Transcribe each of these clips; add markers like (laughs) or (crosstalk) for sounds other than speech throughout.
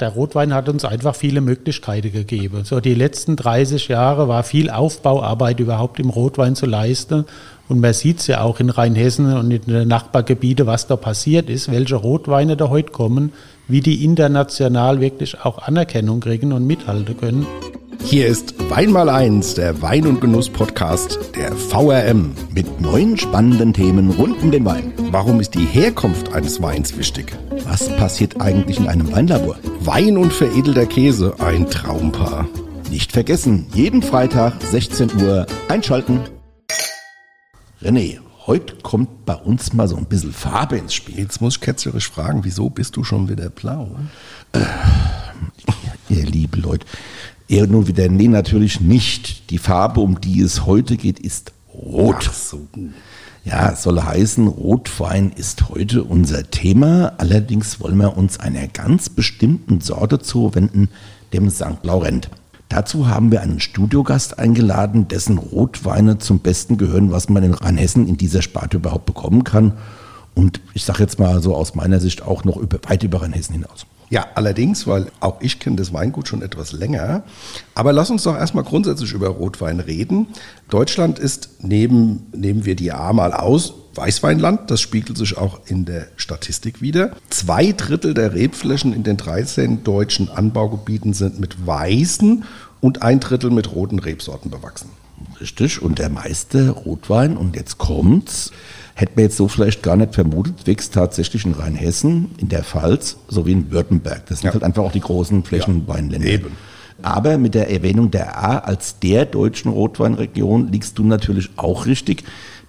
Der Rotwein hat uns einfach viele Möglichkeiten gegeben. So die letzten 30 Jahre war viel Aufbauarbeit überhaupt im Rotwein zu leisten. Und man sieht es ja auch in Rheinhessen und in den Nachbargebieten, was da passiert ist, welche Rotweine da heute kommen, wie die international wirklich auch Anerkennung kriegen und mithalten können. Hier ist Wein mal eins, der Wein- und Genuss-Podcast der VRM mit neuen spannenden Themen rund um den Wein. Warum ist die Herkunft eines Weins wichtig? Was passiert eigentlich in einem Weinlabor? Wein und veredelter Käse, ein Traumpaar. Nicht vergessen, jeden Freitag 16 Uhr einschalten. René, heute kommt bei uns mal so ein bisschen Farbe ins Spiel. Jetzt muss ich ketzerisch fragen, wieso bist du schon wieder blau? Äh, ihr liebe Leute, er nun wieder, nee, natürlich nicht. Die Farbe, um die es heute geht, ist rot. So. Ja, soll heißen, Rotwein ist heute unser Thema. Allerdings wollen wir uns einer ganz bestimmten Sorte zuwenden, dem St. Laurent. Dazu haben wir einen Studiogast eingeladen, dessen Rotweine zum Besten gehören, was man in Rheinhessen in dieser Sparte überhaupt bekommen kann. Und ich sage jetzt mal so aus meiner Sicht auch noch über, weit über Rheinhessen hinaus. Ja, allerdings, weil auch ich kenne das Weingut schon etwas länger. Aber lass uns doch erstmal grundsätzlich über Rotwein reden. Deutschland ist, neben, nehmen wir die A mal aus, Weißweinland. Das spiegelt sich auch in der Statistik wieder. Zwei Drittel der Rebflächen in den 13 deutschen Anbaugebieten sind mit weißen und ein Drittel mit roten Rebsorten bewachsen. Richtig, und der meiste Rotwein, und jetzt kommt's, Hätte man jetzt so vielleicht gar nicht vermutet, wächst tatsächlich in Rheinhessen, in der Pfalz sowie in Württemberg. Das sind ja. halt einfach auch die großen Flächenweinländer. Ja, eben. Aber mit der Erwähnung der A als der deutschen Rotweinregion liegst du natürlich auch richtig,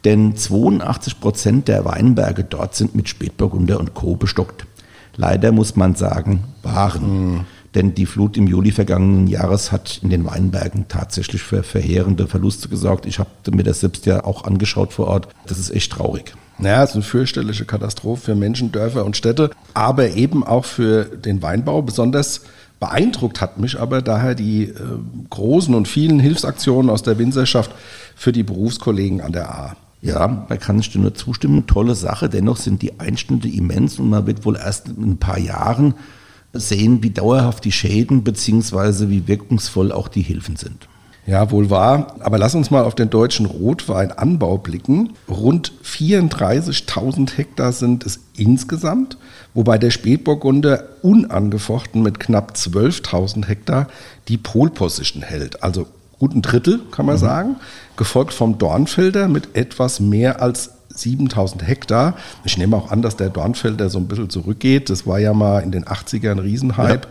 denn 82 Prozent der Weinberge dort sind mit Spätburgunder und Co. bestockt. Leider muss man sagen, waren. Mhm. Denn die Flut im Juli vergangenen Jahres hat in den Weinbergen tatsächlich für verheerende Verluste gesorgt. Ich habe mir das selbst ja auch angeschaut vor Ort. Das ist echt traurig. Naja, es ist eine fürchterliche Katastrophe für Menschen, Dörfer und Städte, aber eben auch für den Weinbau. Besonders beeindruckt hat mich aber daher die äh, großen und vielen Hilfsaktionen aus der Winzerschaft für die Berufskollegen an der A. Ja, da kann ich dir nur zustimmen. Tolle Sache. Dennoch sind die Einschnitte immens und man wird wohl erst in ein paar Jahren sehen, wie dauerhaft die Schäden bzw. wie wirkungsvoll auch die Hilfen sind. Ja, wohl wahr. Aber lass uns mal auf den deutschen Rotweinanbau blicken. Rund 34.000 Hektar sind es insgesamt, wobei der Spätburgunder unangefochten mit knapp 12.000 Hektar die Polposition hält. Also gut ein Drittel, kann man mhm. sagen. Gefolgt vom Dornfelder mit etwas mehr als 7000 Hektar. Ich nehme auch an, dass der Dornfelder so ein bisschen zurückgeht. Das war ja mal in den 80ern ein Riesenhype.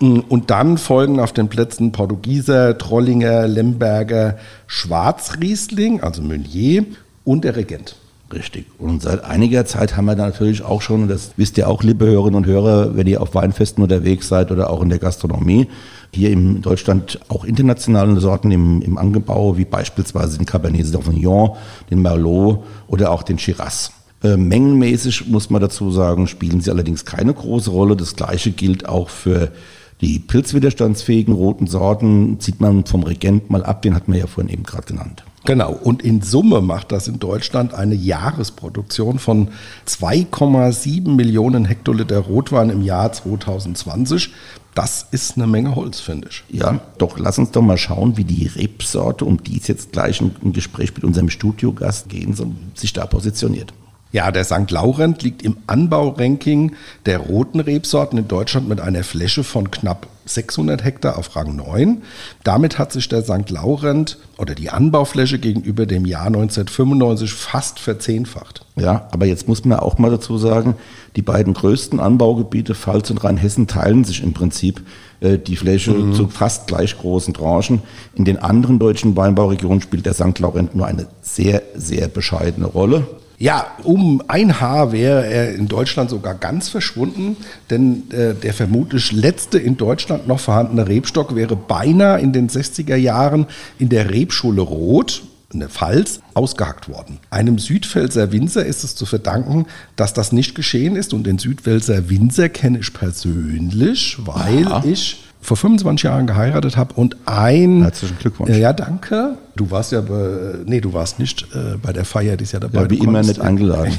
Ja. Und dann folgen auf den Plätzen Portugieser, Trollinger, Lemberger, Schwarzriesling, also Meunier und der Regent. Richtig. Und seit einiger Zeit haben wir da natürlich auch schon, und das wisst ihr auch, liebe Hörerinnen und Hörer, wenn ihr auf Weinfesten unterwegs seid oder auch in der Gastronomie, hier in Deutschland auch internationale Sorten im, im Angebau, wie beispielsweise den Cabernet Sauvignon, den Merlot oder auch den Shiraz. Äh, mengenmäßig muss man dazu sagen, spielen sie allerdings keine große Rolle. Das gleiche gilt auch für die pilzwiderstandsfähigen roten Sorten. Zieht man vom Regent mal ab, den hat man ja vorhin eben gerade genannt. Genau, und in Summe macht das in Deutschland eine Jahresproduktion von 2,7 Millionen Hektoliter Rotwein im Jahr 2020. Das ist eine Menge Holz, finde ich. Ja, doch lass uns doch mal schauen, wie die Rebsorte, um die es jetzt gleich ein Gespräch mit unserem Studiogast gehen soll, sich da positioniert. Ja, der St. Laurent liegt im Anbauranking der roten Rebsorten in Deutschland mit einer Fläche von knapp 600 Hektar auf Rang 9. Damit hat sich der St. Laurent oder die Anbaufläche gegenüber dem Jahr 1995 fast verzehnfacht. Ja, aber jetzt muss man auch mal dazu sagen, die beiden größten Anbaugebiete, Pfalz und Rheinhessen, teilen sich im Prinzip äh, die Fläche mhm. zu fast gleich großen Tranchen. In den anderen deutschen Weinbauregionen spielt der St. Laurent nur eine sehr, sehr bescheidene Rolle. Ja, um ein Haar wäre er in Deutschland sogar ganz verschwunden, denn äh, der vermutlich letzte in Deutschland noch vorhandene Rebstock wäre beinahe in den 60er Jahren in der Rebschule Roth in der Pfalz ausgehackt worden. Einem Südpfälzer Winzer ist es zu verdanken, dass das nicht geschehen ist und den Südpfälzer Winzer kenne ich persönlich, weil Aha. ich vor 25 Jahren geheiratet habe und ein Herzlichen Glückwunsch. Ja, danke Du warst ja, bei, nee, du warst nicht äh, bei der Feier, die ist ja dabei. Ja, wie immer nicht eingeladen.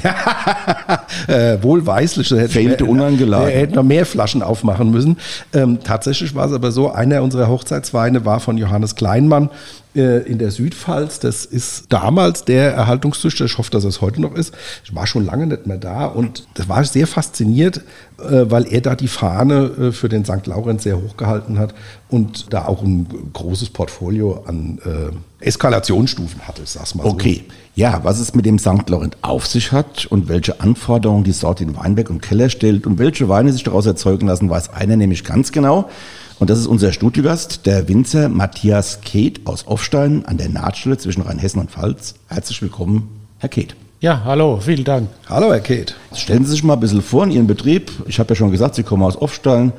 (laughs) äh, wohlweislich, da hätte Fehlte mehr, unangeladen. Er hätte noch mehr Flaschen aufmachen müssen. Ähm, tatsächlich war es aber so, einer unserer Hochzeitsweine war von Johannes Kleinmann in der Südpfalz. Das ist damals der Erhaltungszüchter. Ich hoffe, dass es heute noch ist. Ich war schon lange nicht mehr da und das war sehr fasziniert, äh, weil er da die Fahne äh, für den St. Laurent sehr hochgehalten hat und da auch ein großes Portfolio an Eskalationsstufen hatte, sag's mal so. Okay, ja, was es mit dem St. Laurent auf sich hat und welche Anforderungen die Sorte in Weinberg und Keller stellt und welche Weine sich daraus erzeugen lassen, weiß einer nämlich ganz genau. Und das ist unser Studiogast, der Winzer Matthias Keeth aus Offstein an der Nahtstelle zwischen Rheinhessen und Pfalz. Herzlich willkommen, Herr Keeth. Ja, hallo, vielen Dank. Hallo, Herr Keeth. Stellen Sie sich mal ein bisschen vor in Ihren Betrieb. Ich habe ja schon gesagt, Sie kommen aus Offstein.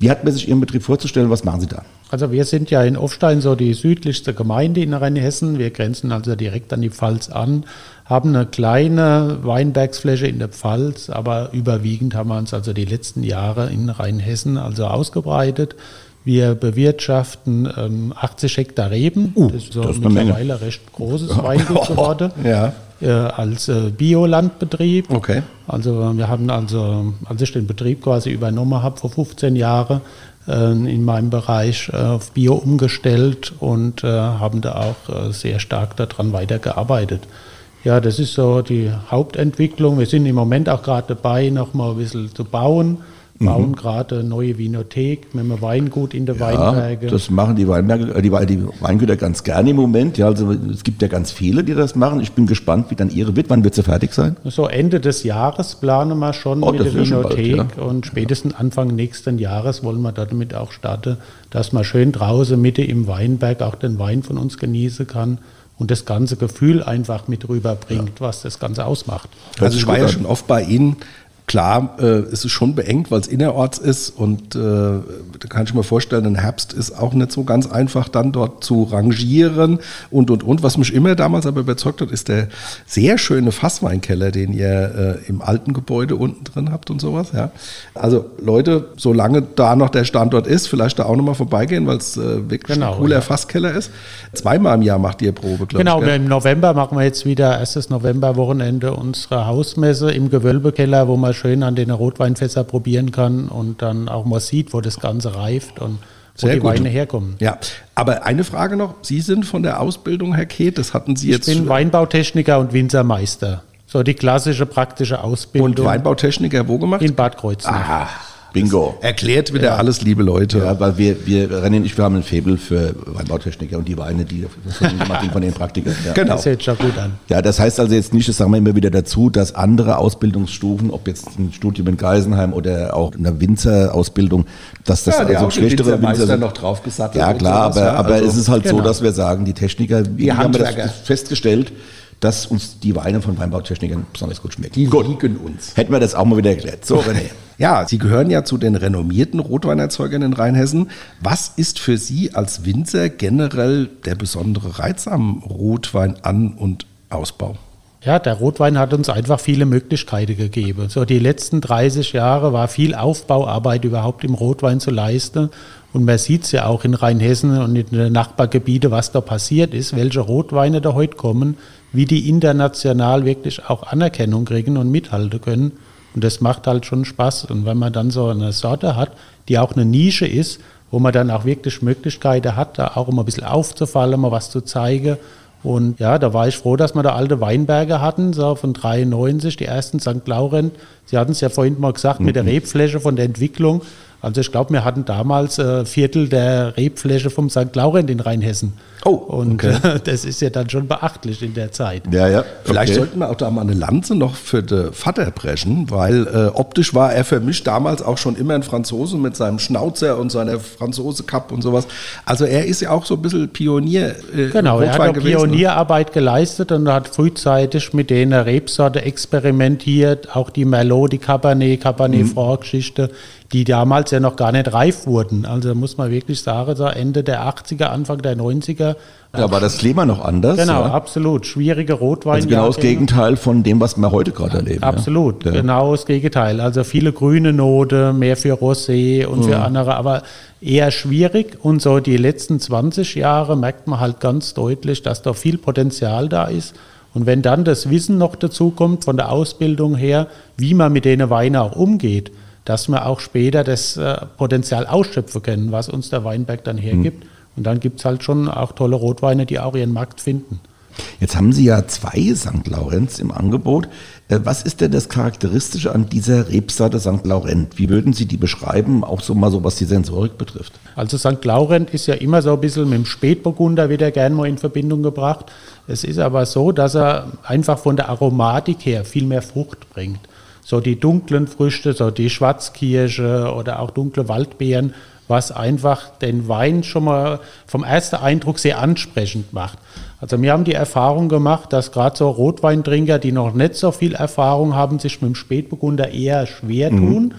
Wie hat man sich Ihren Betrieb vorzustellen? Was machen Sie da? Also wir sind ja in Offstein so die südlichste Gemeinde in Rheinhessen. Wir grenzen also direkt an die Pfalz an, haben eine kleine Weinbergsfläche in der Pfalz, aber überwiegend haben wir uns also die letzten Jahre in Rheinhessen also ausgebreitet. Wir bewirtschaften ähm, 80 Hektar Reben. Uh, das ist so das ist mittlerweile recht großes (laughs) Weingut geworden. (laughs) ja. Äh, als äh, Biolandbetrieb. Okay. Also wir haben also, als ich den Betrieb quasi übernommen habe vor 15 Jahren, äh, in meinem Bereich äh, auf Bio umgestellt und äh, haben da auch sehr stark daran weitergearbeitet. Ja, das ist so die Hauptentwicklung. Wir sind im Moment auch gerade dabei, noch mal ein bisschen zu bauen bauen mhm. gerade eine neue Winothek mit einem Weingut in der ja, Weinberge. Das machen die, Weinberge, äh, die, die, Weingüter ganz gerne im Moment. Ja, also es gibt ja ganz viele, die das machen. Ich bin gespannt, wie dann Ihre wird. Wann wird sie fertig sein? So Ende des Jahres planen wir schon oh, mit der Winothek bald, ja. und spätestens Anfang nächsten Jahres wollen wir damit auch starten, dass man schön draußen Mitte im Weinberg auch den Wein von uns genießen kann und das ganze Gefühl einfach mit rüberbringt, ja. was das Ganze ausmacht. Also ich war ja schon oft bei Ihnen Klar, äh, ist es schon beengt, weil es innerorts ist und äh, da kann ich mir vorstellen, ein Herbst ist auch nicht so ganz einfach dann dort zu rangieren und und und. Was mich immer damals aber überzeugt hat, ist der sehr schöne Fassweinkeller, den ihr äh, im alten Gebäude unten drin habt und sowas. Ja. Also Leute, solange da noch der Standort ist, vielleicht da auch nochmal vorbeigehen, weil es äh, wirklich genau, ein cooler ja. Fasskeller ist. Zweimal im Jahr macht ihr Probe, glaube genau, ich. Genau, im November machen wir jetzt wieder erstes Novemberwochenende unsere Hausmesse im Gewölbekeller, wo man schön an den Rotweinfässer probieren kann und dann auch mal sieht, wo das Ganze reift und wo Sehr die gut. Weine herkommen. Ja, aber eine Frage noch. Sie sind von der Ausbildung, Herr Keith, das hatten Sie jetzt... Ich bin Weinbautechniker und Winzermeister. So die klassische praktische Ausbildung. Und Weinbautechniker wo gemacht? In Bad Kreuznach. Ah. Bingo. Erklärt wieder ja. alles, liebe Leute. Ja, weil wir, wir René ich, wir haben ein Faible für Weinbautechniker und die Weine, die gemacht von den Praktikern. Ja. Genau. Das hört schon gut an. Ja, das heißt also jetzt nicht, das sagen wir immer wieder dazu, dass andere Ausbildungsstufen, ob jetzt ein Studium in Geisenheim oder auch eine Winzerausbildung, dass das ja, also schlechtere Winzer sind. noch drauf gesattelt. Ja, klar, aber, ja, aber also, es ist halt genau. so, dass wir sagen, die Techniker, die haben wir das festgestellt, dass uns die Weine von Weinbautechnikern besonders gut schmecken. Die liegen uns. Hätten wir das auch mal wieder erklärt. So, (laughs) René. Ja, Sie gehören ja zu den renommierten Rotweinerzeugern in Rheinhessen. Was ist für Sie als Winzer generell der besondere Reiz am Rotwein-An- und Ausbau? Ja, der Rotwein hat uns einfach viele Möglichkeiten gegeben. So die letzten 30 Jahre war viel Aufbauarbeit überhaupt im Rotwein zu leisten. Und man sieht es ja auch in Rheinhessen und in den Nachbargebieten, was da passiert ist, welche Rotweine da heute kommen, wie die international wirklich auch Anerkennung kriegen und mithalten können. Und das macht halt schon Spaß. Und wenn man dann so eine Sorte hat, die auch eine Nische ist, wo man dann auch wirklich Möglichkeiten hat, da auch immer ein bisschen aufzufallen, mal was zu zeigen. Und ja, da war ich froh, dass wir da alte Weinberge hatten, so von 93, die ersten St. Laurent. Sie hatten es ja vorhin mal gesagt, mit der mhm. Rebfläche von der Entwicklung. Also ich glaube, wir hatten damals ein Viertel der Rebfläche vom St. Laurent in Rheinhessen. Oh, und okay. (laughs) das ist ja dann schon beachtlich in der Zeit. Ja, ja. Vielleicht okay. sollten wir auch da mal eine Lanze noch für den Vater brechen, weil äh, optisch war er für mich damals auch schon immer ein Franzose mit seinem Schnauzer und seiner Franzose-Cup und sowas. Also er ist ja auch so ein bisschen Pionier. Äh, genau, er hat gewesen, Pionierarbeit geleistet und hat frühzeitig mit den Rebsorte experimentiert, auch die Merlot, die Cabernet, Cabernet mhm. Franc-Geschichte die damals ja noch gar nicht reif wurden. Also muss man wirklich sagen, so Ende der 80er, Anfang der 90er Winzer. Da war das Klima noch anders. Genau, ja. absolut. Schwierige Rotwein. Also genau das Gegenteil von dem, was wir heute gerade erleben. Absolut, ja. genau das Gegenteil. Also viele grüne Note, mehr für Rosé und für andere, aber eher schwierig. Und so die letzten 20 Jahre merkt man halt ganz deutlich, dass da viel Potenzial da ist. Und wenn dann das Wissen noch dazu kommt von der Ausbildung her, wie man mit denen Weinen auch umgeht, dass wir auch später das äh, Potenzial ausschöpfen können, was uns der Weinberg dann hergibt. Und dann gibt es halt schon auch tolle Rotweine, die auch ihren Markt finden. Jetzt haben Sie ja zwei St. Laurents im Angebot. Äh, Was ist denn das Charakteristische an dieser Rebsorte St. Laurent? Wie würden Sie die beschreiben, auch so mal so, was die Sensorik betrifft? Also St. Laurent ist ja immer so ein bisschen mit dem Spätburgunder wieder gern mal in Verbindung gebracht. Es ist aber so, dass er einfach von der Aromatik her viel mehr Frucht bringt. So die dunklen Früchte, so die Schwarzkirsche oder auch dunkle Waldbeeren, was einfach den Wein schon mal vom ersten Eindruck sehr ansprechend macht. Also wir haben die Erfahrung gemacht, dass gerade so Rotweintrinker, die noch nicht so viel Erfahrung haben, sich mit dem Spätburgunder eher schwer tun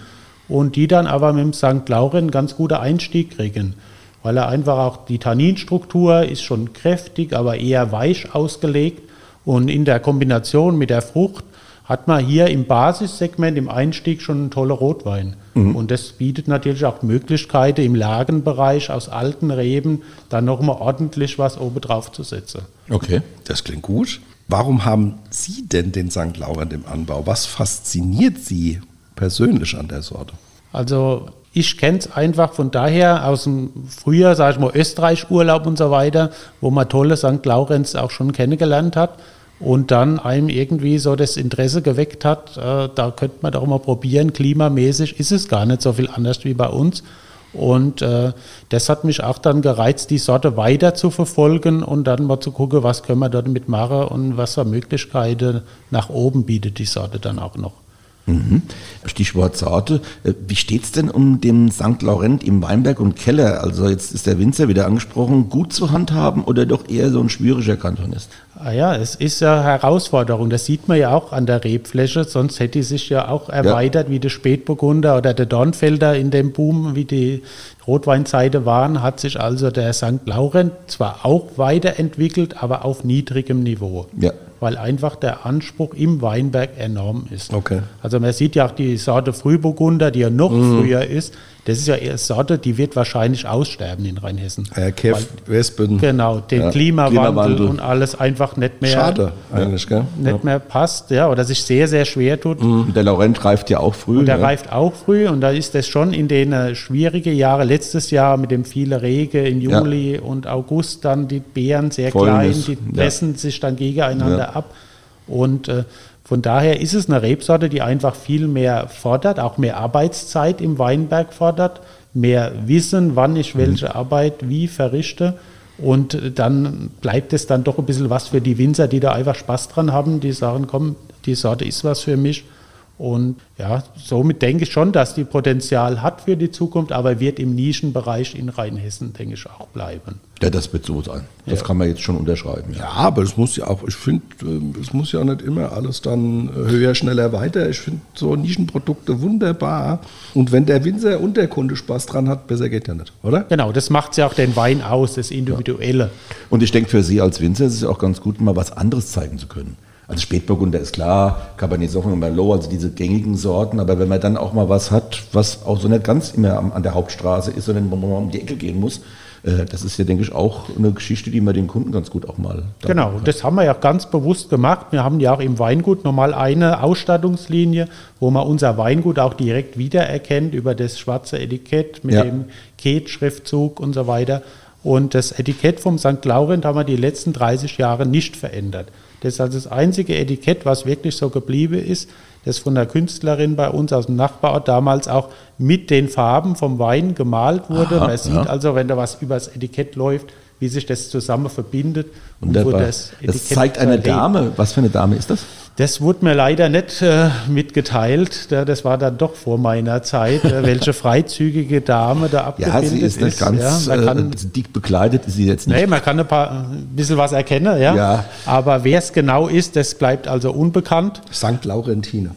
und die dann aber mit dem St. Laurent einen ganz guten Einstieg kriegen. Weil er einfach auch die Tanninstruktur ist schon kräftig, aber eher weich ausgelegt und in der Kombination mit der Frucht hat man hier im Basissegment, im Einstieg schon einen tollen Rotwein. Und das bietet natürlich auch Möglichkeiten im Lagenbereich aus alten Reben dann nochmal ordentlich was oben drauf zu setzen. Okay. Das klingt gut. Warum haben Sie denn den St. Laurent im Anbau? Was fasziniert Sie persönlich an der Sorte? Also ich kenne es einfach von daher aus dem Frühjahr, sage ich mal, Österreich-Urlaub und so weiter, wo man tolle St. Laurens auch schon kennengelernt hat und dann einem irgendwie so das Interesse geweckt hat, äh, da könnte man doch mal probieren, klimamäßig ist es gar nicht so viel anders wie bei uns. Und äh, das hat mich auch dann gereizt, die Sorte weiter zu verfolgen und dann mal zu gucken, was können wir damit machen und was für Möglichkeiten nach oben bietet die Sorte dann auch noch. Mhm. Stichwort Sorte. Äh, Wie steht's denn um den St. Laurent im Weinberg und Keller? Also jetzt ist der Winzer wieder angesprochen, gut zu handhaben oder doch eher so ein schwieriger Kantonist? Ah ja, es ist ja Herausforderung. Das sieht man ja auch an der Rebfläche, sonst hätte die sich ja auch erweitert, wie der Spätburgunder oder der Dornfelder in dem Boom, wie die Rotweinseite waren, hat sich also der St. Laurent zwar auch weiterentwickelt, aber auf niedrigem Niveau. Ja. Weil einfach der Anspruch im Weinberg enorm ist. Okay. Also man sieht ja auch die Sorte Frühburgunder, die ja noch früher ist. Das ist ja eine Sorte, die wird wahrscheinlich aussterben in Rheinhessen. Herr Kev, Wespen. Genau, den Ja, Klimawandel, Klimawandel. und alles einfach nicht mehr, Schade eigentlich, gell? nicht mehr passt, ja, oder sich sehr, sehr schwer tut. Und der Laurent reift ja auch früh. Und der ne? reift auch früh und da ist das schon in den äh, schwierigen Jahren, letztes Jahr mit dem vielen Regen im Ja. Juli und August dann die Beeren sehr Fäulnis, klein, die ja. pressen sich dann gegeneinander Ja. ab. Und äh, von daher ist es eine Rebsorte, die einfach viel mehr fordert, auch mehr Arbeitszeit im Weinberg fordert, mehr Wissen, wann ich welche Arbeit wie verrichte. Und dann bleibt es dann doch ein bisschen was für die Winzer, die da einfach Spaß dran haben, die sagen, komm, die Sorte ist was für mich. Und ja, somit denke ich schon, dass die Potenzial hat für die Zukunft, aber wird im Nischenbereich in Rheinhessen, denke ich, auch bleiben. Ja, das wird so sein. Das Ja. kann man jetzt schon unterschreiben. Ja, aber es muss ja auch, ich finde, es muss ja nicht immer alles dann äh, höher, schneller, weiter. Ich finde so Nischenprodukte wunderbar. Und wenn der Winzer und der Kunde Spaß dran hat, besser geht ja nicht, oder? Genau, das macht ja auch den Wein aus, das Individuelle. Und ich denke, für Sie als Winzer ist es ja auch ganz gut, mal was anderes zeigen zu können. Also Spätburgunder ist klar, Cabernet Sauvignon, Merlot, also diese gängigen Sorten. Aber wenn man dann auch mal was hat, was auch so nicht ganz immer an der Hauptstraße ist, sondern wo man mal um die Ecke gehen muss, äh, das ist ja, denke ich, auch eine Geschichte, die man den Kunden ganz gut auch mal... Genau, das haben wir ja ganz bewusst gemacht. Wir haben ja auch im Weingut normal eine Ausstattungslinie, wo man unser Weingut auch direkt wiedererkennt über das schwarze Etikett mit Ja. dem Ket-Schriftzug und so weiter. Und das Etikett vom St. Laurent haben wir die letzten 30 Jahre nicht verändert. Das ist also das einzige Etikett, was wirklich so geblieben ist, das von der Künstlerin bei uns aus dem Nachbarort damals auch mit den Farben vom Wein gemalt wurde. Aha, Man sieht ja. also, wenn da was übers Etikett läuft, wie sich das zusammen verbindet. und wo Wunderbar. das Das, Etikett zeigt eine. Dame. Was für eine Dame ist das? Das wurde mir leider nicht äh, mitgeteilt. Da- Das war dann doch vor meiner Zeit, äh, welche (laughs) freizügige Dame da abgebildet Ja, sie ist nicht ganz Ja, man kann, äh, dick bekleidet, ist sie jetzt nicht. nee, man kann ein, paar, ein bisschen was erkennen, ja. Ja. Aber wer es genau ist, das bleibt also unbekannt. St. Laurentine.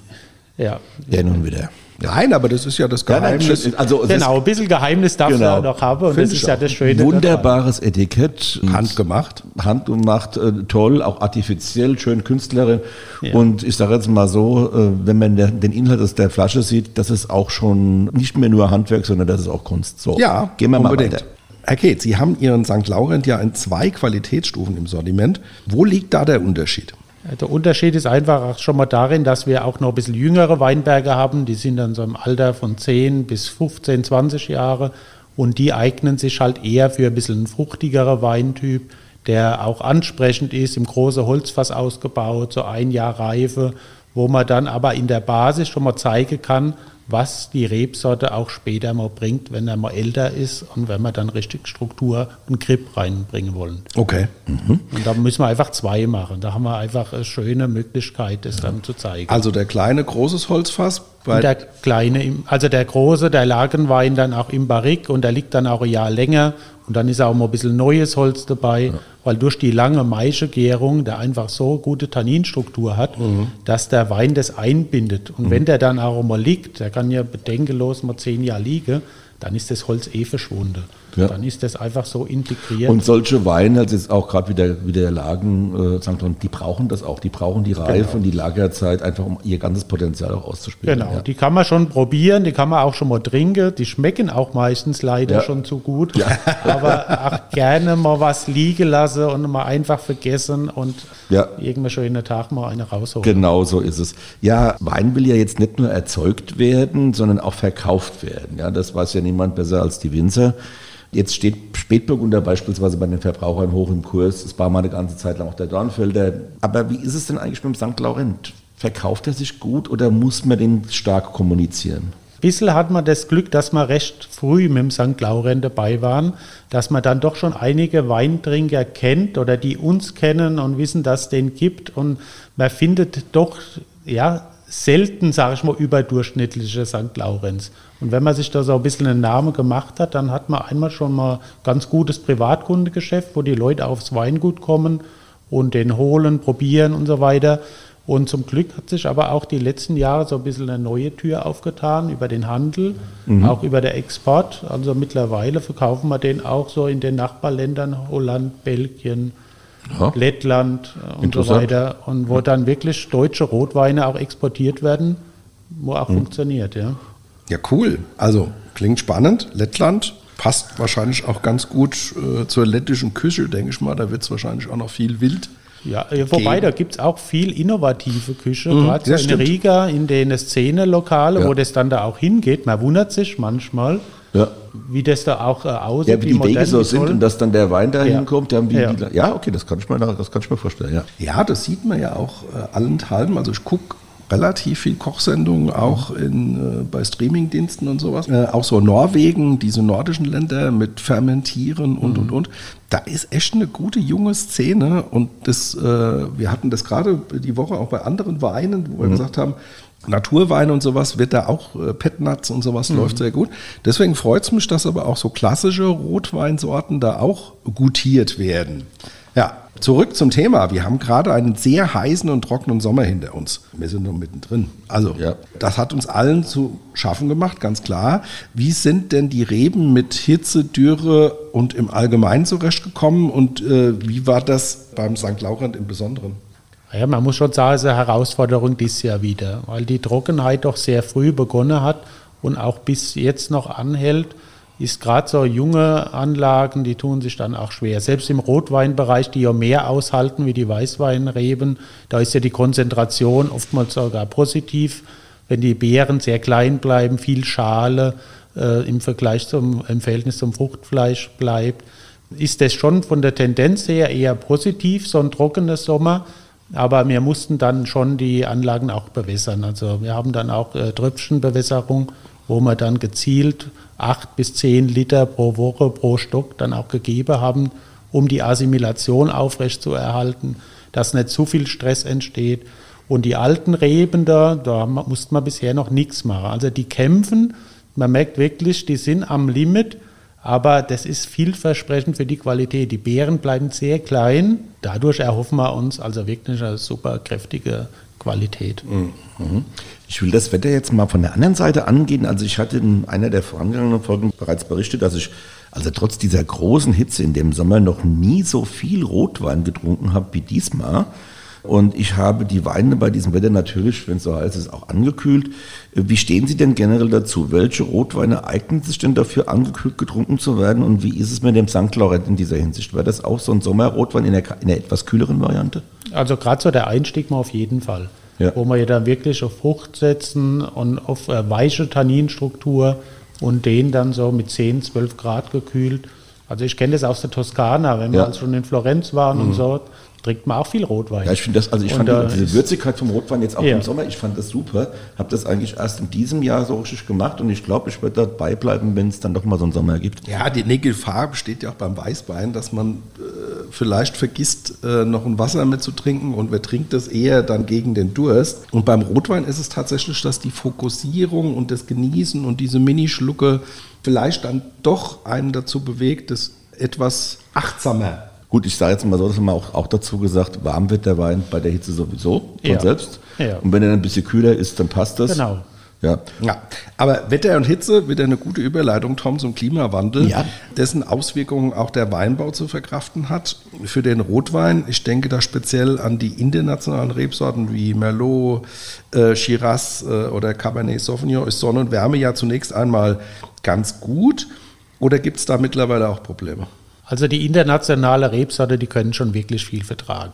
Ja. Ja, nun wieder. Nein, aber das ist ja das Ja, nein, Geheimnis. also Genau, ein bisschen Geheimnis darf Genau. er noch haben und Finde das ich ist ja das Schöne. wunderbares Etikett. Handgemacht. handgemacht, äh, toll, auch artifiziell, schön Künstlerin. Ja. Und ich sage jetzt mal so, äh, wenn man der, den Inhalt aus der Flasche sieht, das ist auch schon nicht mehr nur Handwerk, sondern das ist auch Kunst. So, Ja, gehen wir unbedingt. mal weiter. Herr Keith, Sie haben Ihren St. Laurent ja in zwei Qualitätsstufen im Sortiment. Wo liegt da der Unterschied? Der Unterschied ist einfach schon mal darin, dass wir auch noch ein bisschen jüngere Weinberge haben. Die sind dann so im Alter von 10 bis 15, 20 Jahre. Und die eignen sich halt eher für ein bisschen fruchtigerer Weintyp, der auch ansprechend ist, im großen Holzfass ausgebaut, so ein Jahr Reife, wo man dann aber in der Basis schon mal zeigen kann, was die Rebsorte auch später mal bringt, wenn er mal älter ist und wenn wir dann richtig Struktur und Grip reinbringen wollen. Okay. Und da müssen wir einfach zwei machen. Da haben wir einfach eine schöne Möglichkeit, das dann zu zeigen. Also der kleine, großes Holzfass. Bei und der kleine, also der große, der Lagenwein dann auch im Barrik und der liegt dann auch ein Jahr länger und dann ist auch mal ein bisschen neues Holz dabei, weil durch die lange Maischegärung der einfach so gute Tanninstruktur hat, Mhm. dass der Wein das einbindet. Und wenn der dann auch mal liegt, der kann ja bedenkenlos mal zehn Jahre liegen, dann ist das Holz eh verschwunden. Ja. Dann ist das einfach so integriert. Und solche Weine, also jetzt auch gerade wieder, wieder Lagen, äh, St. Die brauchen das auch. Die brauchen die Reife und die Lagerzeit einfach, um ihr ganzes Potenzial auch auszuspielen. Genau, Ja. die kann man schon probieren, die kann man auch schon mal trinken. Die schmecken auch meistens leider Ja. schon zu gut. (laughs) Aber auch gerne mal was liegen lassen und mal einfach vergessen und Ja. irgendwann schönen Tag mal eine rausholen. Genau so ist es. Ja, Wein will ja jetzt nicht nur erzeugt werden, sondern auch verkauft werden. Ja, das weiß ja niemand besser als die Winzer. Jetzt steht Spätburgunder beispielsweise bei den Verbrauchern hoch im Kurs. Es war mal eine ganze Zeit lang auch der Dornfelder. Aber wie ist es denn eigentlich mit dem St. Laurent? Verkauft er sich gut oder muss man den stark kommunizieren? Bissl hat man das Glück, dass wir recht früh mit dem St. Laurent dabei waren, dass man dann doch schon einige Weintrinker kennt oder die uns kennen und wissen, dass es den gibt. Und man findet doch ja, selten, sage ich mal, überdurchschnittliche St. Laurens. Und wenn man sich da so ein bisschen einen Namen gemacht hat, dann hat man einmal schon mal ganz gutes Privatkundegeschäft, wo die Leute aufs Weingut kommen und den holen, probieren und so weiter. Und zum Glück hat sich aber auch die letzten Jahre so ein bisschen eine neue Tür aufgetan über den Handel, auch über den Export. Also mittlerweile verkaufen wir den auch so in den Nachbarländern Holland, Belgien, Ja. Lettland äh, und so weiter. Und wo dann wirklich deutsche Rotweine auch exportiert werden, wo auch funktioniert, ja. Ja, cool. Also klingt spannend. Lettland passt wahrscheinlich auch ganz gut äh, zur lettischen Küche, denke ich mal. Da wird es wahrscheinlich auch noch viel wild. Ja, äh, wobei, geben. da gibt es auch viel innovative Küche, gerade so ja, in stimmt. Riga, in den Szenelokale, Ja. wo das dann da auch hingeht. Man wundert sich manchmal, Ja. wie das da auch äh, aussieht. Ja, wie die Wege so sind und dass dann der Wein da Ja. hinkommt. Ja. Ja. Die, ja, okay, das kann ich mir, das kann ich mir vorstellen. Ja. Ja, das sieht man ja auch äh, allenthalben. Also ich gucke relativ viel Kochsendungen auch in, äh, bei Streamingdiensten und sowas. Äh, auch so Norwegen, diese nordischen Länder mit Fermentieren und und und. Da ist echt eine gute junge Szene und das, äh, wir hatten das gerade die Woche auch bei anderen Weinen, wo wir gesagt haben, Naturwein und sowas wird da auch, äh, Petnuts und sowas läuft sehr gut. Deswegen freut es mich, dass aber auch so klassische Rotweinsorten da auch gutiert werden. Ja, zurück zum Thema. Wir haben gerade einen sehr heißen und trockenen Sommer hinter uns. Wir sind noch mittendrin. Also, Ja. das hat uns allen zu schaffen gemacht, ganz klar. Wie sind denn die Reben mit Hitze, Dürre und im Allgemeinen zurechtgekommen und äh, wie war das beim St. Laurent im Besonderen? Ja, man muss schon sagen, es ist eine Herausforderung dieses Jahr wieder, weil die Trockenheit doch sehr früh begonnen hat und auch bis jetzt noch anhält, ist gerade so junge Anlagen, die tun sich dann auch schwer. Selbst im Rotweinbereich, die ja mehr aushalten wie die Weißweinreben, da ist ja die Konzentration oftmals sogar positiv, wenn die Beeren sehr klein bleiben, viel Schale äh, im Vergleich zum im Verhältnis zum Fruchtfleisch bleibt, ist das schon von der Tendenz her eher positiv, so ein trockenes Sommer. Aber wir mussten dann schon die Anlagen auch bewässern. Also wir haben dann auch äh, Tröpfchenbewässerung, wo wir dann gezielt acht bis zehn Liter pro Woche pro Stock dann auch gegeben haben, um die Assimilation aufrechtzuerhalten, dass nicht zu viel Stress entsteht. Und die alten Reben da, da musste man bisher noch nichts machen. Also die kämpfen, man merkt wirklich, die sind am Limit, aber das ist vielversprechend für die Qualität. Die Beeren bleiben sehr klein, dadurch erhoffen wir uns also wirklich eine super kräftige Qualität. Mhm. Ich will das Wetter jetzt mal von der anderen Seite angehen. Also ich hatte in einer der vorangegangenen Folgen bereits berichtet, dass ich also trotz dieser großen Hitze in dem Sommer noch nie so viel Rotwein getrunken habe wie diesmal. Und ich habe die Weine bei diesem Wetter natürlich, wenn es so heiß ist, auch angekühlt. Wie stehen Sie denn generell dazu? Welche Rotweine eignen sich denn dafür, angekühlt getrunken zu werden? Und wie ist es mit dem St. Laurent in dieser Hinsicht? Wäre das auch so ein Sommerrotwein in der, in der etwas kühleren Variante? Also gerade so der Einstieg mal auf jeden Fall. Ja. Wo wir ja dann wirklich auf Frucht setzen und auf äh, weiche Tanninstruktur und den dann so mit 10, 12 Grad gekühlt. Also ich kenne das aus der Toskana, wenn wir ja. also schon in Florenz waren mhm. und so, trinkt man auch viel Rotwein. Ja, ich finde das, also ich und fand diese Würzigkeit vom Rotwein jetzt auch ja. im Sommer, ich fand das super. Habe das eigentlich erst in diesem Jahr so richtig gemacht und ich glaube, ich werde dabei bleiben, wenn es dann doch mal so einen Sommer gibt. Ja, die ne Gefahr besteht ja auch beim Weißwein, dass man äh, vielleicht vergisst, äh, noch ein Wasser mitzutrinken und wer trinkt das eher dann gegen den Durst. Und beim Rotwein ist es tatsächlich, dass die Fokussierung und das Genießen und diese Minischlucke vielleicht dann doch einen dazu bewegt, das etwas achtsamer Gut, ich sage jetzt mal so, dass man auch, auch dazu gesagt, warm wird der Wein bei der Hitze sowieso von ja. selbst. Ja. Und wenn er dann ein bisschen kühler ist, dann passt das. Genau. Ja. ja. Aber Wetter und Hitze wieder eine gute Überleitung, Tom, zum Klimawandel, ja. dessen Auswirkungen auch der Weinbau zu verkraften hat. Für den Rotwein, ich denke da speziell an die internationalen Rebsorten wie Merlot, äh, Shiraz äh, oder Cabernet Sauvignon, ist Sonne und Wärme ja zunächst einmal ganz gut. Oder gibt es da mittlerweile auch Probleme? Also die internationale Rebsorte, die können schon wirklich viel vertragen.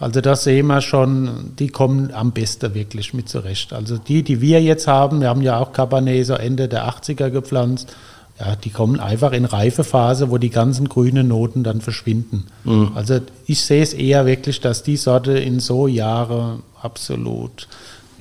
Also das sehen wir schon, die kommen am besten wirklich mit zurecht. Also die, die wir jetzt haben, wir haben ja auch Cabernet so Ende der 80er gepflanzt, ja, die kommen einfach in Reifephase, wo die ganzen grünen Noten dann verschwinden. Mhm. Also ich sehe es eher wirklich, dass die Sorte in so Jahre absolut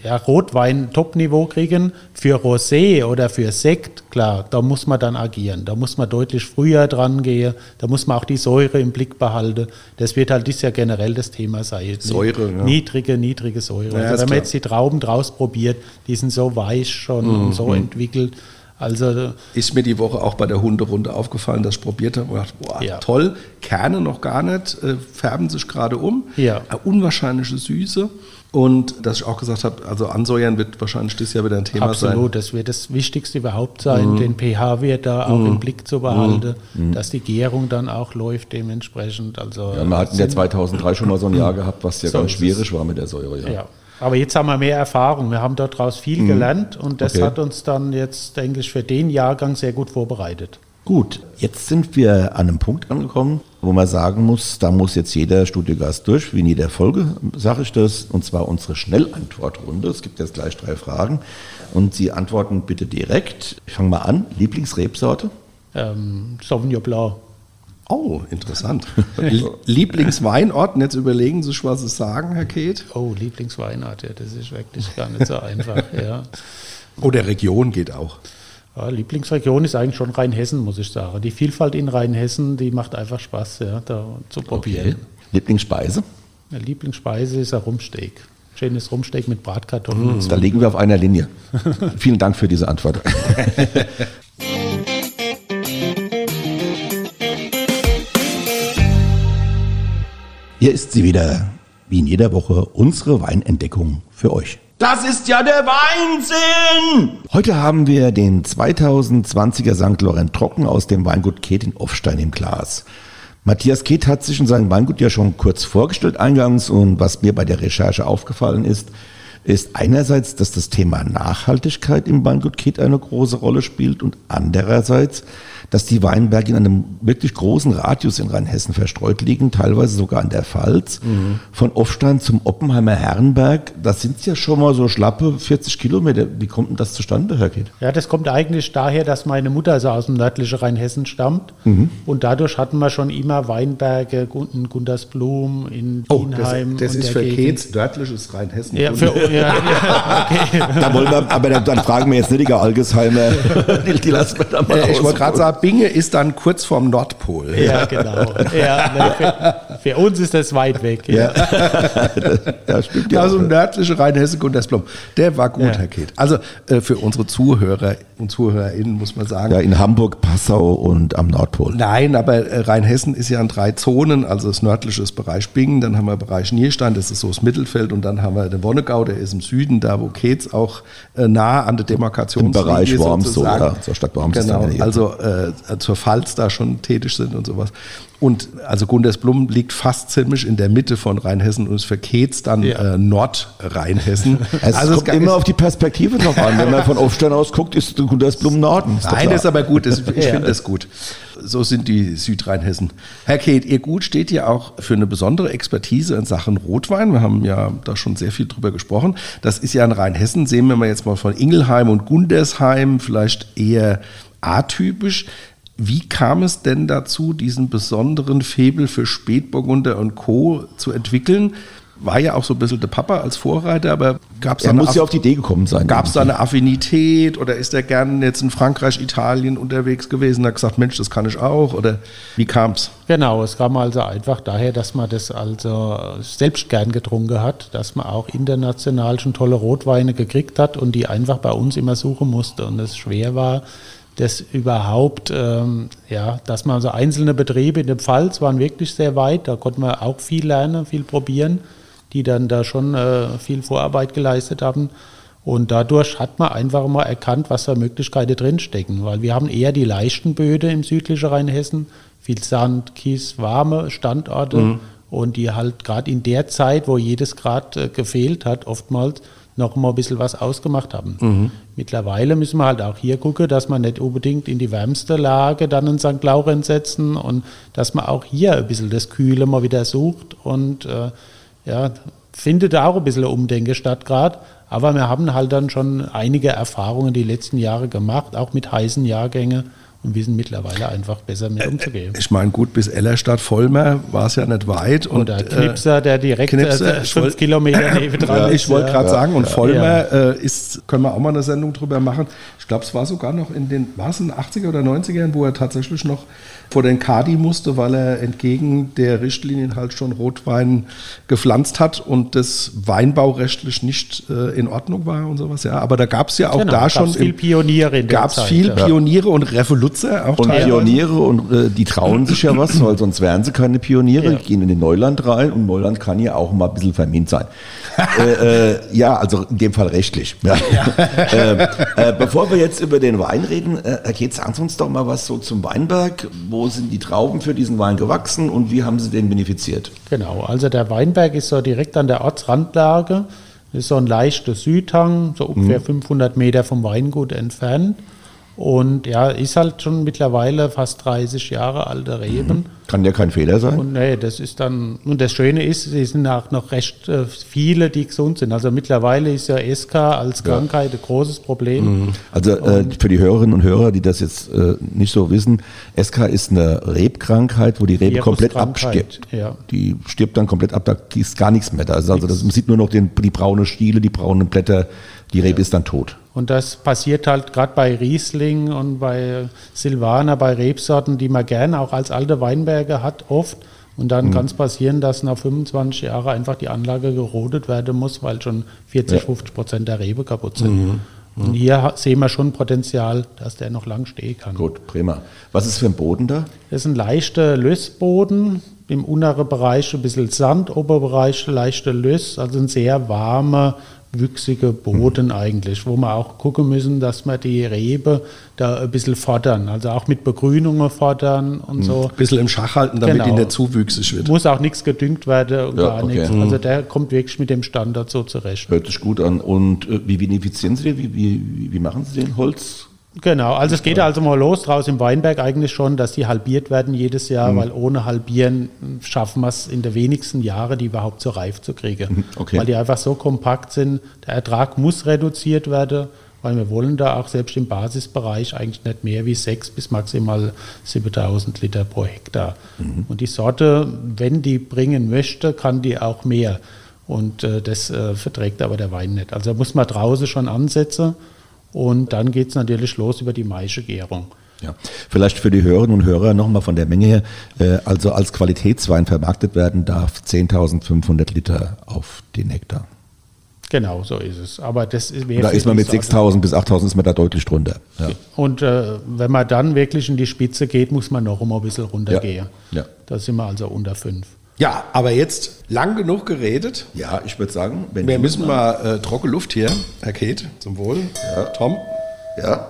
ja, Rotwein Top-Niveau kriegen. Für Rosé oder für Sekt, klar, da muss man dann agieren. Da muss man deutlich früher dran gehen. Da muss man auch die Säure im Blick behalten. Das wird halt das ja generell das Thema sein. Säure, ja. Niedrige, niedrige Säure. Ja, also wenn man jetzt die Trauben draus probiert, die sind so weich schon mhm. und so mhm. entwickelt. Also, ist mir die Woche auch bei der Hunderunde aufgefallen, dass ich probiert habe und dachte, boah, ja. toll, Kerne noch gar nicht, äh, färben sich gerade um. Ja. Eine unwahrscheinliche Süße. Und dass ich auch gesagt habe, also ansäuern wird wahrscheinlich dieses Jahr wieder ein Thema Absolut, sein. Absolut, das wird das Wichtigste überhaupt sein, mhm. den pH-Wert da auch mhm. im Blick zu behalten, mhm. dass die Gärung dann auch läuft dementsprechend. Also ja, wir hatten ja 2003 schon mal so ein Jahr gehabt, was ja so ganz schwierig war mit der Säure. Ja. ja. Aber jetzt haben wir mehr Erfahrung. Wir haben daraus viel mhm. gelernt und das okay. hat uns dann jetzt, denke ich, für den Jahrgang sehr gut vorbereitet. Gut, jetzt sind wir an einem Punkt angekommen, wo man sagen muss, da muss jetzt jeder Studiogast durch, wie in jeder Folge sage ich das, und zwar unsere Schnellantwortrunde. Es gibt jetzt gleich drei Fragen und Sie antworten bitte direkt. Ich fange mal an. Lieblingsrebsorte? Ähm, Sauvignon Blanc. Oh, interessant. Lieblingsweinort, jetzt überlegen Sie sich, was Sie sagen, Herr Keith. Oh, Lieblingsweinort, ja, das ist wirklich gar nicht so einfach. Ja. (laughs) Oder Region geht auch. Ja, Lieblingsregion ist eigentlich schon Rheinhessen, muss ich sagen. Die Vielfalt in Rheinhessen, die macht einfach Spaß, ja, da zu probieren. Okay. Lieblingsspeise? Ja, Lieblingsspeise ist ein Rumsteak. Schönes Rumsteak mit Bratkartoffeln. Mm, da liegen wir auf einer Linie. (laughs) Vielen Dank für diese Antwort. (laughs) Hier ist sie wieder, wie in jeder Woche, unsere Weinentdeckung für euch. Das ist ja der Weinsinn! Heute haben wir den 2020er St. Laurent Trocken aus dem Weingut Ket in Offstein im Glas. Matthias Ket hat sich in seinem Weingut ja schon kurz vorgestellt eingangs und was mir bei der Recherche aufgefallen ist, ist einerseits, dass das Thema Nachhaltigkeit im Weingut Ket eine große Rolle spielt und andererseits, dass die Weinberge in einem wirklich großen Radius in Rheinhessen verstreut liegen, teilweise sogar in der Pfalz. Mhm. Von Offstein zum Oppenheimer Herrenberg, das sind ja schon mal so schlappe 40 Kilometer. Wie kommt denn das zustande, Herr Kitt? Ja, das kommt eigentlich daher, dass meine Mutter so aus dem nördlichen Rheinhessen stammt. Mhm. Und dadurch hatten wir schon immer Weinberge in Gundersblum, in oh, Dienheim. Das, das ist für Kids nördliches Rheinhessen. Ja, für, ja, ja, okay. (laughs) Da wollen wir, aber dann, dann fragen wir jetzt nicht die Algesheimer. (laughs) die lassen wir da mal Ich wollte gerade sagen, Schwabinge ist dann kurz vorm Nordpol. Ja, genau. Ja, ne, für, für, uns ist das weit weg. Ja. (laughs) das stimmt ja. Also nördliche Rheinhesse Gundersblom. Der war gut, ja. Herr Keht. Also äh, für unsere Zuhörer und ZuhörerInnen muss man sagen. Ja, in Hamburg, Passau und am Nordpol. Nein, aber äh, Rheinhessen ist ja in drei Zonen. Also das nördliche ist Bereich Bingen, dann haben wir Bereich Nierstein, das ist so das Mittelfeld und dann haben wir den Wonnegau, der ist im Süden, da wo Keetz auch äh, nah an der Demarkation ist. Im Bereich Worms, so, ja, zur Stadt Worms. Genau, also äh, zur Pfalz da schon tätig sind und sowas. Und also Gundersblum liegt fast ziemlich in der Mitte von Rheinhessen und es verkehrt dann ja. äh, Nordrheinhessen. (laughs) Es also kommt es immer auf die Perspektive drauf an. Wenn man von Aufstein aus guckt, ist Gundersblum Norden. Ist Nein, das ist aber gut. Ich (laughs) ja. finde das gut. So sind die Südrheinhessen. Herr Kate, Ihr Gut steht ja auch für eine besondere Expertise in Sachen Rotwein. Wir haben ja da schon sehr viel drüber gesprochen. Das ist ja in Rheinhessen, sehen wir mal jetzt mal von Ingelheim und Gundersheim, vielleicht eher atypisch. Wie kam es denn dazu, diesen besonderen Febel für Spätburgunder und Co. zu entwickeln? War ja auch so ein bisschen der Papa als Vorreiter, aber gab es da, muss ja auf die Idee gekommen sein. Gab es da eine Affinität oder ist er gerne jetzt in Frankreich, Italien unterwegs gewesen und hat gesagt, Mensch, das kann ich auch? Oder wie kam es? Genau, es kam also einfach daher, dass man das also selbst gern getrunken hat, dass man auch international schon tolle Rotweine gekriegt hat und die einfach bei uns immer suchen musste und es schwer war, das überhaupt, ähm, ja, dass man so einzelne Betriebe in der Pfalz waren wirklich sehr weit, da konnte man auch viel lernen, viel probieren, die dann da schon äh, viel Vorarbeit geleistet haben. Und dadurch hat man einfach mal erkannt, was für Möglichkeiten drinstecken, weil wir haben eher die leichten Böden im südlichen Rheinhessen, viel Sand, Kies, warme Standorte mhm. und die halt gerade in der Zeit, wo jedes Grad äh, gefehlt hat, oftmals noch mal ein bisschen was ausgemacht haben. Mhm. Mittlerweile müssen wir halt auch hier gucken, dass man nicht unbedingt in die wärmste Lage dann in St. Laurenz setzen und dass man auch hier ein bisschen das Kühle mal wieder sucht und äh, ja, findet auch ein bisschen Umdenke statt gerade. Aber wir haben halt dann schon einige Erfahrungen die letzten Jahre gemacht, auch mit heißen Jahrgängen und wir sind mittlerweile einfach besser mit äh, umzugehen. Ich meine, gut, bis Ellerstadt, Vollmer war es ja nicht weit. Oder und, Knipser, der direkt Knipser, äh, fünf (laughs) Kilometer neben dran ja, ist. Ich wollte gerade ja, sagen, und Vollmer äh, ist, können wir auch mal eine Sendung drüber machen. Ich glaube, es war sogar noch in den, war es in den 80er oder 90ern, wo er tatsächlich noch vor den Kadi musste, weil er entgegen der Richtlinien halt schon Rotwein gepflanzt hat und das weinbaurechtlich nicht äh, in Ordnung war und sowas. Ja, aber da gab es ja auch genau, da schon viel Pioniere in Gab es viel Pioniere und Revoluzzer auch Und teilweise. Pioniere und äh, die trauen sich ja was, weil sonst wären sie keine Pioniere, ja. gehen in den Neuland rein und Neuland kann ja auch mal ein bisschen vermint sein. (laughs) äh, äh, ja, also in dem Fall rechtlich. Ja. (laughs) Ähm, äh, bevor wir jetzt über den Wein reden, äh, Herr Keetz, sagen Sie uns doch mal was so zum Weinberg. Wo sind die Trauben für diesen Wein gewachsen und wie haben Sie den benefiziert? Genau, also der Weinberg ist so direkt an der Ortsrandlage. Ist so ein leichter Südhang, so ungefähr mhm. 500 Meter vom Weingut entfernt. Und ja, ist halt schon mittlerweile fast 30 Jahre alte Reben. Mhm. Kann ja kein Fehler sein. Und nee, das ist dann, und das Schöne ist, es sind auch noch recht äh, viele, die gesund sind. Also mittlerweile ist ja SK als Krankheit ja. ein großes Problem. Mhm. Also äh, für die Hörerinnen und Hörer, die das jetzt äh, nicht so wissen, SK ist eine Rebkrankheit, wo die Rebe komplett abstirbt. Ja. Die stirbt dann komplett ab, da ist gar nichts mehr da. Also, also das, man sieht nur noch den, die braune Stiele, die braunen Blätter, die Rebe ja. ist dann tot. Und das passiert halt gerade bei Riesling und bei Silvaner, bei Rebsorten, die man gerne auch als alte Weinberge hat, oft. Und dann mhm. kann es passieren, dass nach 25 Jahren einfach die Anlage gerodet werden muss, weil schon 40, ja. 50 Prozent der Rebe kaputt sind. Mhm. Mhm. Und hier sehen wir schon Potenzial, dass der noch lang stehen kann. Gut, prima. Was ist für ein Boden da? Das ist ein leichter Lössboden. Im unteren Bereich ein bisschen Sand, Oberbereich leichter Löss, also ein sehr warmer, wüchsige Boden eigentlich, wo wir auch gucken müssen, dass wir die Rebe da ein bisschen fordern, also auch mit Begrünungen fordern und mhm. so. Ein bisschen im Schach halten, damit genau. die nicht zu wüchsig wird. Muss auch nichts gedüngt werden und ja, gar okay. nichts. Mhm. Also der kommt wirklich mit dem Standard so zurecht. Hört sich gut an. Und äh, wie vinifizieren Sie den? Wie, wie, wie machen Sie den Holz? Genau, also es geht also mal los draus im Weinberg eigentlich schon, dass die halbiert werden jedes Jahr, mhm. weil ohne Halbieren schaffen wir es in der wenigsten Jahre, die überhaupt so reif zu kriegen. Mhm, okay. Weil die einfach so kompakt sind. Der Ertrag muss reduziert werden, weil wir wollen da auch selbst im Basisbereich eigentlich nicht mehr wie 6 bis maximal 7000 Liter pro Hektar. Mhm. Und die Sorte, wenn die bringen möchte, kann die auch mehr. Und äh, das äh, verträgt aber der Wein nicht. Also da muss man draußen schon ansetzen und dann geht es natürlich los über die Maischegärung. Ja, vielleicht für die Hörerinnen und Hörer nochmal von der Menge her. Äh, also als Qualitätswein vermarktet werden darf 10.500 Liter auf den Hektar. Genau, so ist es. Aber das ist, da ist man mit 6.000 bis 8.000 ist man da deutlich drunter. Ja. Und äh, wenn man dann wirklich in die Spitze geht, muss man noch immer ein bisschen runtergehen. Ja. ja. Da sind wir also unter 5. Ja, aber jetzt lang genug geredet. Ja, ich würde sagen, wir müssen mal äh, trockene Luft hier, Herr Kate, zum Wohl. Ja. Tom. Ja.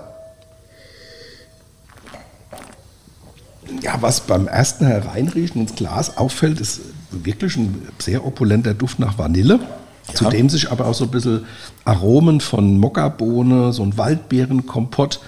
Ja, was beim ersten Hereinriechen ins Glas auffällt, ist wirklich ein sehr opulenter Duft nach Vanille. Ja. Zudem sich aber auch so ein bisschen Aromen von Mokkabohne, so ein Waldbeerenkompott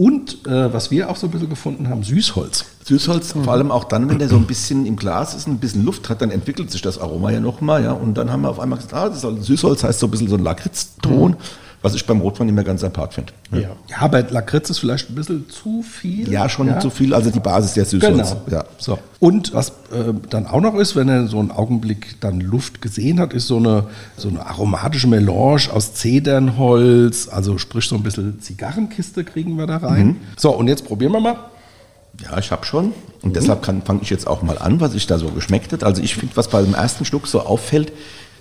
und äh, was wir auch so ein bisschen gefunden haben, Süßholz. Süßholz, mhm. vor allem auch dann, wenn der so ein bisschen im Glas ist, ein bisschen Luft hat, dann entwickelt sich das Aroma ja nochmal. Ja? Und dann haben wir auf einmal gesagt, ah, das ist Süßholz heißt so ein bisschen so ein Lakritzton. Mhm was ich beim Rotwein immer ganz apart finde. Ja. ja, aber Lakritz ist vielleicht ein bisschen zu viel. Ja, schon ja. zu viel. Also die Basis der Süßholz. Genau. Ja. So. Und was äh, dann auch noch ist, wenn er so einen Augenblick dann Luft gesehen hat, ist so eine, so eine aromatische Melange aus Zedernholz, also sprich so ein bisschen Zigarrenkiste kriegen wir da rein. Mhm. So, und jetzt probieren wir mal. Ja, ich habe schon. Und mhm. deshalb fange ich jetzt auch mal an, was ich da so geschmeckt hat. Also ich finde, was beim ersten Schluck so auffällt,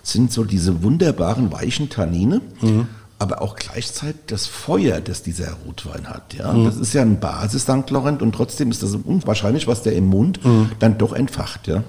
sind so diese wunderbaren weichen Tannine. Mhm aber auch gleichzeitig das Feuer, das dieser Rotwein hat. Ja? Mhm. Das ist ja ein Basis St. Laurent und trotzdem ist das unwahrscheinlich, was der im Mund dann doch entfacht. Ja?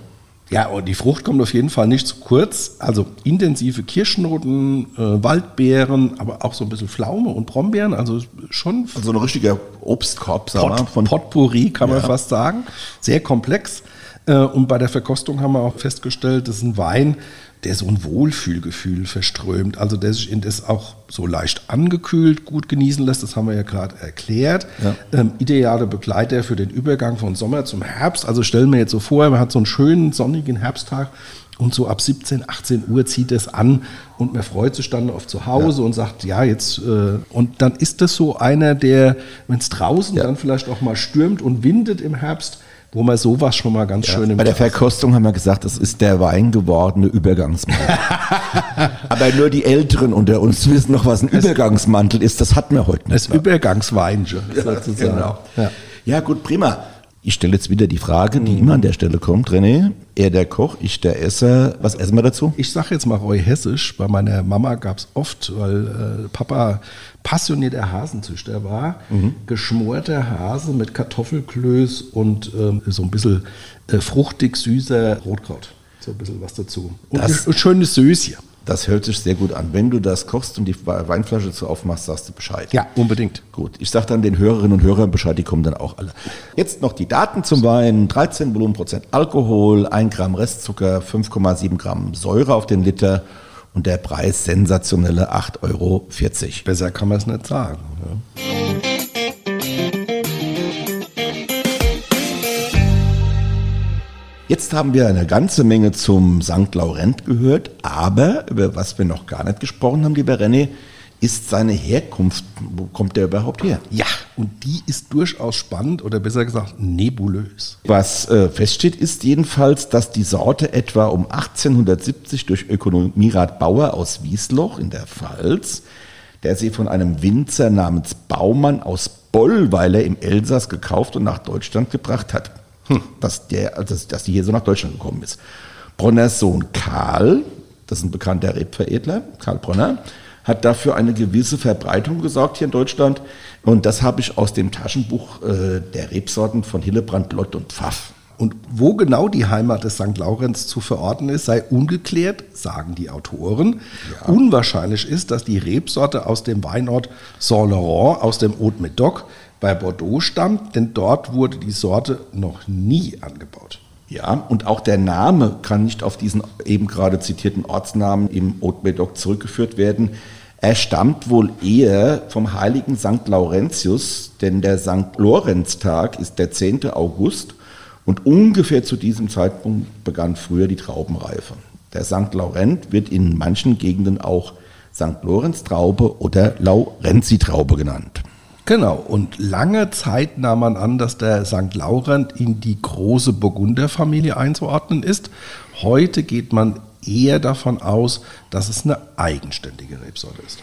Ja, und die Frucht kommt auf jeden Fall nicht zu kurz. Also intensive Kirschnoten, äh, Waldbeeren, aber auch so ein bisschen Pflaume und Brombeeren. Also schon. Also ein richtiger Obstkorb, sagen Pot, von Potpourri, kann ja. man fast sagen. Sehr komplex. Äh, und bei der Verkostung haben wir auch festgestellt, das ist ein Wein, der so ein Wohlfühlgefühl verströmt, also der sich in das auch so leicht angekühlt gut genießen lässt, das haben wir ja gerade erklärt. Ja. Ähm, ideale Begleiter für den Übergang von Sommer zum Herbst. Also stellen wir jetzt so vor, man hat so einen schönen sonnigen Herbsttag und so ab 17, 18 Uhr zieht es an und man freut sich dann auf zu Hause ja. und sagt, ja, jetzt, äh, und dann ist das so einer, der, wenn es draußen ja. dann vielleicht auch mal stürmt und windet im Herbst, wo man sowas schon mal ganz ja, schön im Bei der Verkostung haben wir gesagt, das ist der Wein gewordene Übergangsmantel. (laughs) Aber nur die Älteren unter uns wissen noch, was ein Übergangsmantel ist. Das hat man heute nicht. Das Übergangsweinchen ja, sozusagen. Genau. Ja. ja, gut, prima. Ich stelle jetzt wieder die Frage, die immer an der Stelle kommt, René. Er der Koch, ich der Esser. Was essen wir dazu? Ich sage jetzt mal Roy Hessisch. Bei meiner Mama gab es oft, weil äh, Papa passionierter Hasenzüchter war, mhm. geschmorter Hase mit Kartoffelklöß und ähm, so ein bisschen äh, fruchtig süßer Rotkraut. So ein bisschen was dazu. Und das, ein schönes Söschen. Das hört sich sehr gut an. Wenn du das kochst und die Weinflasche zu aufmachst, sagst du Bescheid. Ja, unbedingt. Gut. Ich sage dann den Hörerinnen und Hörern Bescheid, die kommen dann auch alle. Jetzt noch die Daten zum Wein. 13 Volumenprozent Alkohol, 1 Gramm Restzucker, 5,7 Gramm Säure auf den Liter und der Preis sensationelle 8,40 Euro. Besser kann man es nicht sagen. Ja. Jetzt haben wir eine ganze Menge zum St. Laurent gehört, aber über was wir noch gar nicht gesprochen haben, lieber René, ist seine Herkunft. Wo kommt der überhaupt her? Ja, und die ist durchaus spannend oder besser gesagt nebulös. Was äh, feststeht, ist jedenfalls, dass die Sorte etwa um 1870 durch Ökonomierat Bauer aus Wiesloch in der Pfalz, der sie von einem Winzer namens Baumann aus Bollweiler im Elsass gekauft und nach Deutschland gebracht hat hm, dass, der, dass, dass die hier so nach Deutschland gekommen ist. Bronners Sohn Karl, das ist ein bekannter Rebveredler, Karl Bronner, hat dafür eine gewisse Verbreitung gesorgt hier in Deutschland. Und das habe ich aus dem Taschenbuch äh, der Rebsorten von Hillebrand, Lott und Pfaff. Und wo genau die Heimat des St. Laurenz zu verorten ist, sei ungeklärt, sagen die Autoren. Ja. Unwahrscheinlich ist, dass die Rebsorte aus dem Weinort Saint-Laurent aus dem Haute-Médoc bei Bordeaux stammt, denn dort wurde die Sorte noch nie angebaut. Ja, und auch der Name kann nicht auf diesen eben gerade zitierten Ortsnamen im Haute-Médoc zurückgeführt werden. Er stammt wohl eher vom heiligen St. Laurentius, denn der St. Lorenztag ist der 10. August und ungefähr zu diesem Zeitpunkt begann früher die Traubenreife. Der St. Laurent wird in manchen Gegenden auch St. Lorenz Traube oder Laurenzi Traube genannt. Genau, und lange Zeit nahm man an, dass der St. Laurent in die große Burgunderfamilie einzuordnen ist. Heute geht man eher davon aus, dass es eine eigenständige Rebsorte ist.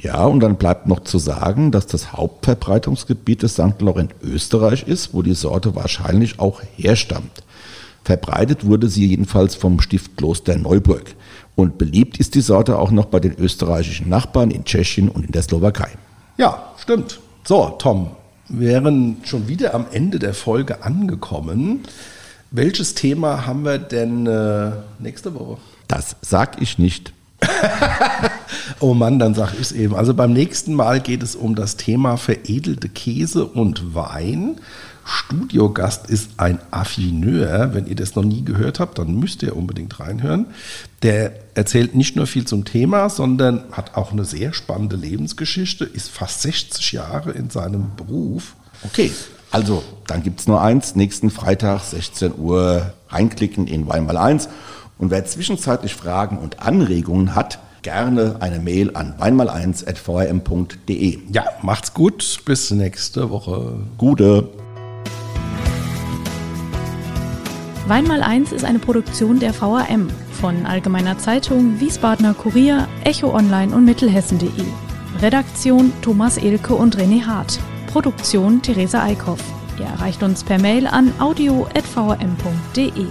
Ja, und dann bleibt noch zu sagen, dass das Hauptverbreitungsgebiet des St. Laurent Österreich ist, wo die Sorte wahrscheinlich auch herstammt. Verbreitet wurde sie jedenfalls vom Stiftkloster Neuburg. Und beliebt ist die Sorte auch noch bei den österreichischen Nachbarn in Tschechien und in der Slowakei. Ja, stimmt. So, Tom, wir wären schon wieder am Ende der Folge angekommen. Welches Thema haben wir denn äh, nächste Woche? Das sag ich nicht. (laughs) oh Mann, dann sag ich es eben. Also beim nächsten Mal geht es um das Thema veredelte Käse und Wein. Studiogast ist ein Affineur. Wenn ihr das noch nie gehört habt, dann müsst ihr unbedingt reinhören. Der erzählt nicht nur viel zum Thema, sondern hat auch eine sehr spannende Lebensgeschichte, ist fast 60 Jahre in seinem Beruf. Okay, also dann gibt es nur eins. Nächsten Freitag, 16 Uhr, reinklicken in Weinmal 1. Und wer zwischenzeitlich Fragen und Anregungen hat, gerne eine Mail an weinmal1.vrm.de. Ja, macht's gut. Bis nächste Woche. Gute. Weinmal 1 ist eine Produktion der VRM von Allgemeiner Zeitung, Wiesbadener Kurier, Echo Online und Mittelhessen.de. Redaktion Thomas Elke und René Hart. Produktion Theresa Eickhoff. Ihr erreicht uns per Mail an audio.vrm.de.